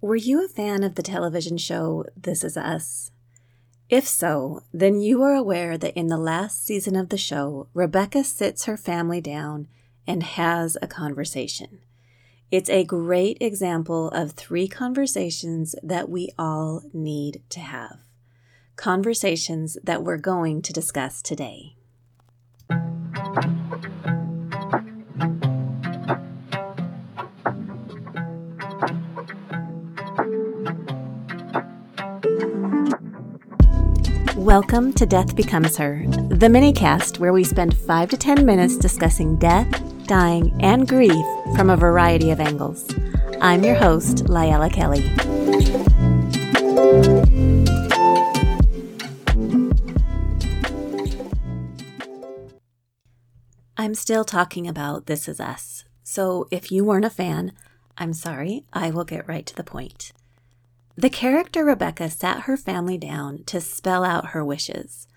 Were you a fan of the television show This Is Us? If so, then you are aware that in the last season of the show, Rebecca sits her family down and has a conversation. It's a great example of three conversations that we all need to have. Conversations that we're going to discuss today. Welcome to Death Becomes Her, the minicast where we spend 5 to 10 minutes discussing death, dying, and grief from a variety of angles. I'm your host, Layla Kelly. I'm still talking about This Is Us, so if you weren't a fan, I'm sorry, I will get right to the point. The character Rebecca sat her family down to spell out her wishes.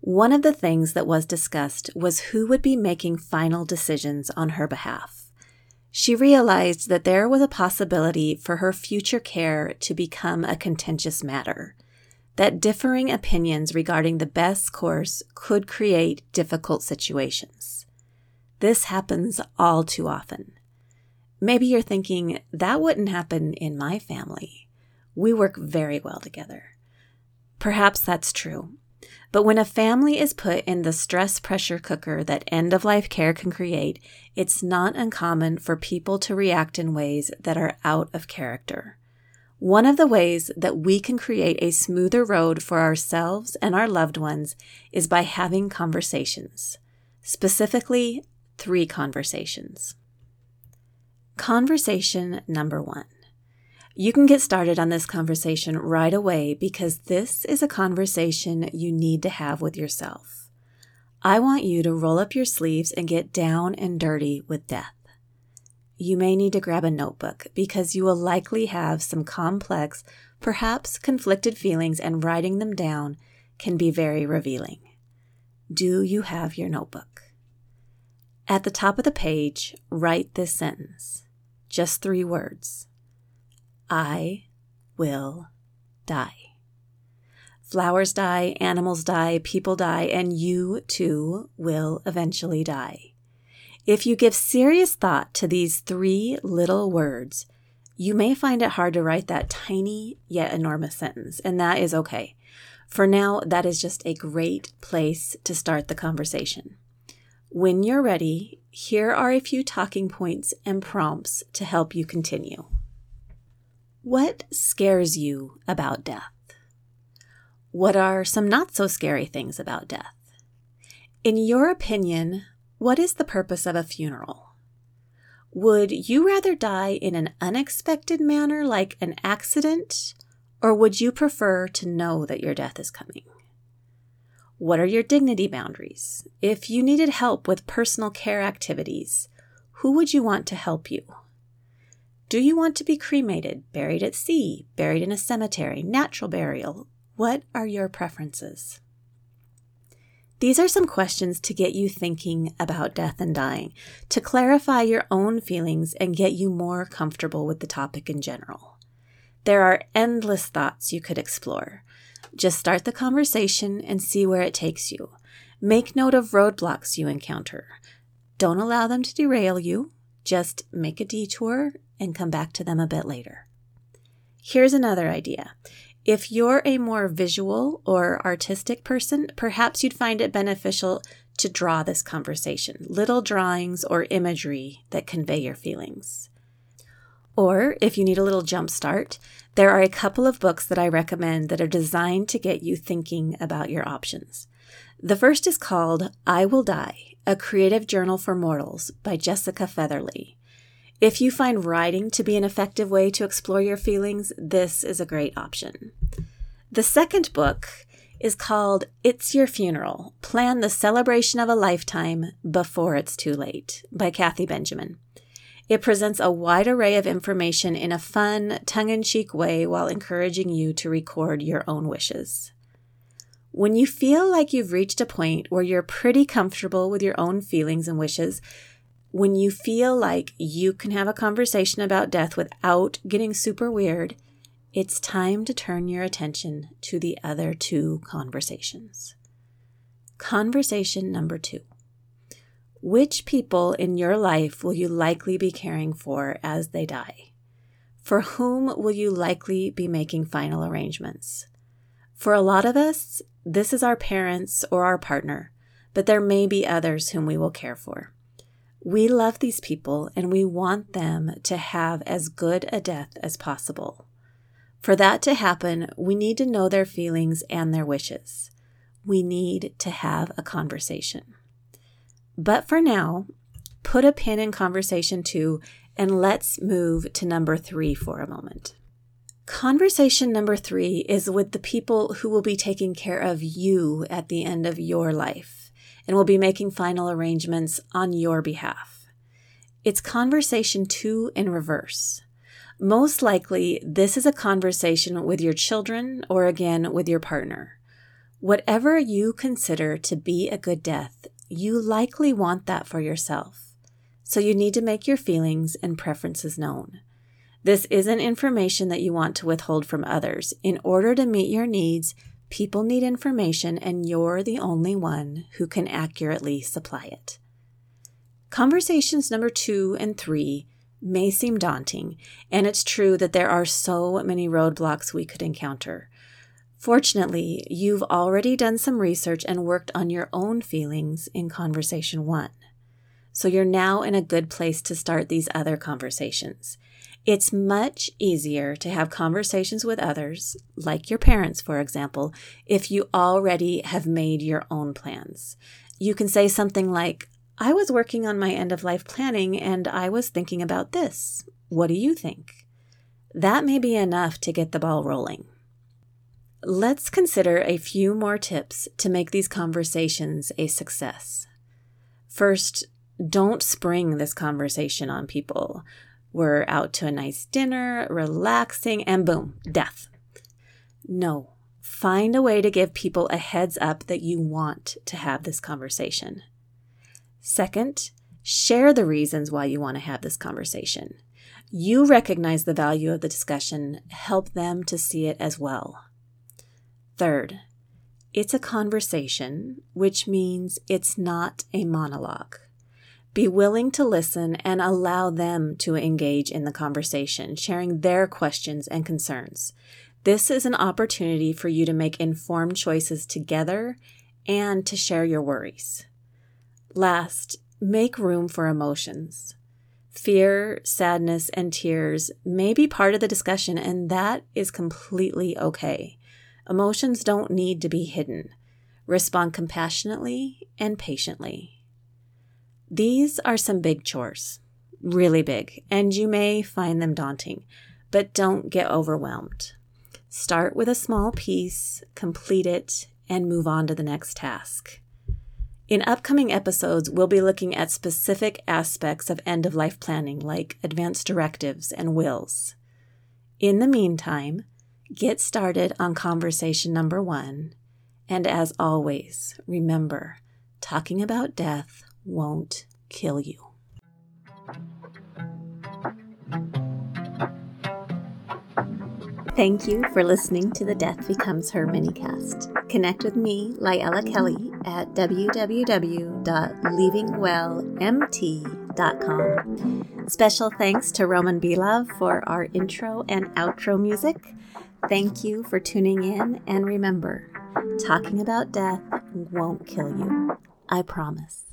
One of the things that was discussed was who would be making final decisions on her behalf. She realized that there was a possibility for her future care to become a contentious matter, that differing opinions regarding the best course could create difficult situations. This happens all too often. Maybe you're thinking, that wouldn't happen in my family. We work very well together. Perhaps that's true. But when a family is put in the stress pressure cooker that end of life care can create, it's not uncommon for people to react in ways that are out of character. One of the ways that we can create a smoother road for ourselves and our loved ones is by having conversations. Specifically, three conversations. Conversation number one you can get started on this conversation right away because this is a conversation you need to have with yourself. I want you to roll up your sleeves and get down and dirty with death. You may need to grab a notebook because you will likely have some complex, perhaps conflicted feelings, and writing them down can be very revealing. Do you have your notebook? At the top of the page, write this sentence just three words I will die. Flowers die, animals die, people die, and you too will eventually die. If you give serious thought to these three little words, you may find it hard to write that tiny yet enormous sentence, and that is okay. For now, that is just a great place to start the conversation. When you're ready, here are a few talking points and prompts to help you continue. What scares you about death? What are some not so scary things about death? In your opinion, what is the purpose of a funeral? Would you rather die in an unexpected manner like an accident, or would you prefer to know that your death is coming? What are your dignity boundaries? If you needed help with personal care activities, who would you want to help you? Do you want to be cremated, buried at sea, buried in a cemetery, natural burial? What are your preferences? These are some questions to get you thinking about death and dying, to clarify your own feelings and get you more comfortable with the topic in general. There are endless thoughts you could explore. Just start the conversation and see where it takes you. Make note of roadblocks you encounter. Don't allow them to derail you. Just make a detour and come back to them a bit later. Here's another idea. If you're a more visual or artistic person, perhaps you'd find it beneficial to draw this conversation, little drawings or imagery that convey your feelings. Or if you need a little jump start, there are a couple of books that I recommend that are designed to get you thinking about your options. The first is called I Will Die, a creative journal for mortals by Jessica Featherly. If you find writing to be an effective way to explore your feelings, this is a great option. The second book is called It's Your Funeral Plan the Celebration of a Lifetime Before It's Too Late by Kathy Benjamin. It presents a wide array of information in a fun, tongue in cheek way while encouraging you to record your own wishes. When you feel like you've reached a point where you're pretty comfortable with your own feelings and wishes, When you feel like you can have a conversation about death without getting super weird, it's time to turn your attention to the other two conversations. Conversation number two Which people in your life will you likely be caring for as they die? For whom will you likely be making final arrangements? For a lot of us, this is our parents or our partner, but there may be others whom we will care for. We love these people and we want them to have as good a death as possible. For that to happen, we need to know their feelings and their wishes. We need to have a conversation. But for now, put a pin in conversation two and let's move to number three for a moment. Conversation number three is with the people who will be taking care of you at the end of your life and will be making final arrangements on your behalf. It's conversation two in reverse. Most likely, this is a conversation with your children or again with your partner. Whatever you consider to be a good death, you likely want that for yourself. So you need to make your feelings and preferences known. This isn't information that you want to withhold from others. In order to meet your needs, people need information and you're the only one who can accurately supply it. Conversations number two and three may seem daunting, and it's true that there are so many roadblocks we could encounter. Fortunately, you've already done some research and worked on your own feelings in conversation one. So you're now in a good place to start these other conversations. It's much easier to have conversations with others, like your parents, for example, if you already have made your own plans. You can say something like, I was working on my end of life planning and I was thinking about this. What do you think? That may be enough to get the ball rolling. Let's consider a few more tips to make these conversations a success. First, don't spring this conversation on people. We're out to a nice dinner, relaxing, and boom, death. No, find a way to give people a heads up that you want to have this conversation. Second, share the reasons why you want to have this conversation. You recognize the value of the discussion, help them to see it as well. Third, it's a conversation, which means it's not a monologue. Be willing to listen and allow them to engage in the conversation, sharing their questions and concerns. This is an opportunity for you to make informed choices together and to share your worries. Last, make room for emotions. Fear, sadness, and tears may be part of the discussion, and that is completely okay. Emotions don't need to be hidden. Respond compassionately and patiently. These are some big chores, really big, and you may find them daunting, but don't get overwhelmed. Start with a small piece, complete it, and move on to the next task. In upcoming episodes, we'll be looking at specific aspects of end of life planning, like advance directives and wills. In the meantime, get started on conversation number one. And as always, remember talking about death won't kill you. Thank you for listening to the Death Becomes Her minicast. Connect with me, Lyella Kelly, at www.leavingwellmt.com. Special thanks to Roman Belov for our intro and outro music. Thank you for tuning in, and remember, talking about death won't kill you. I promise.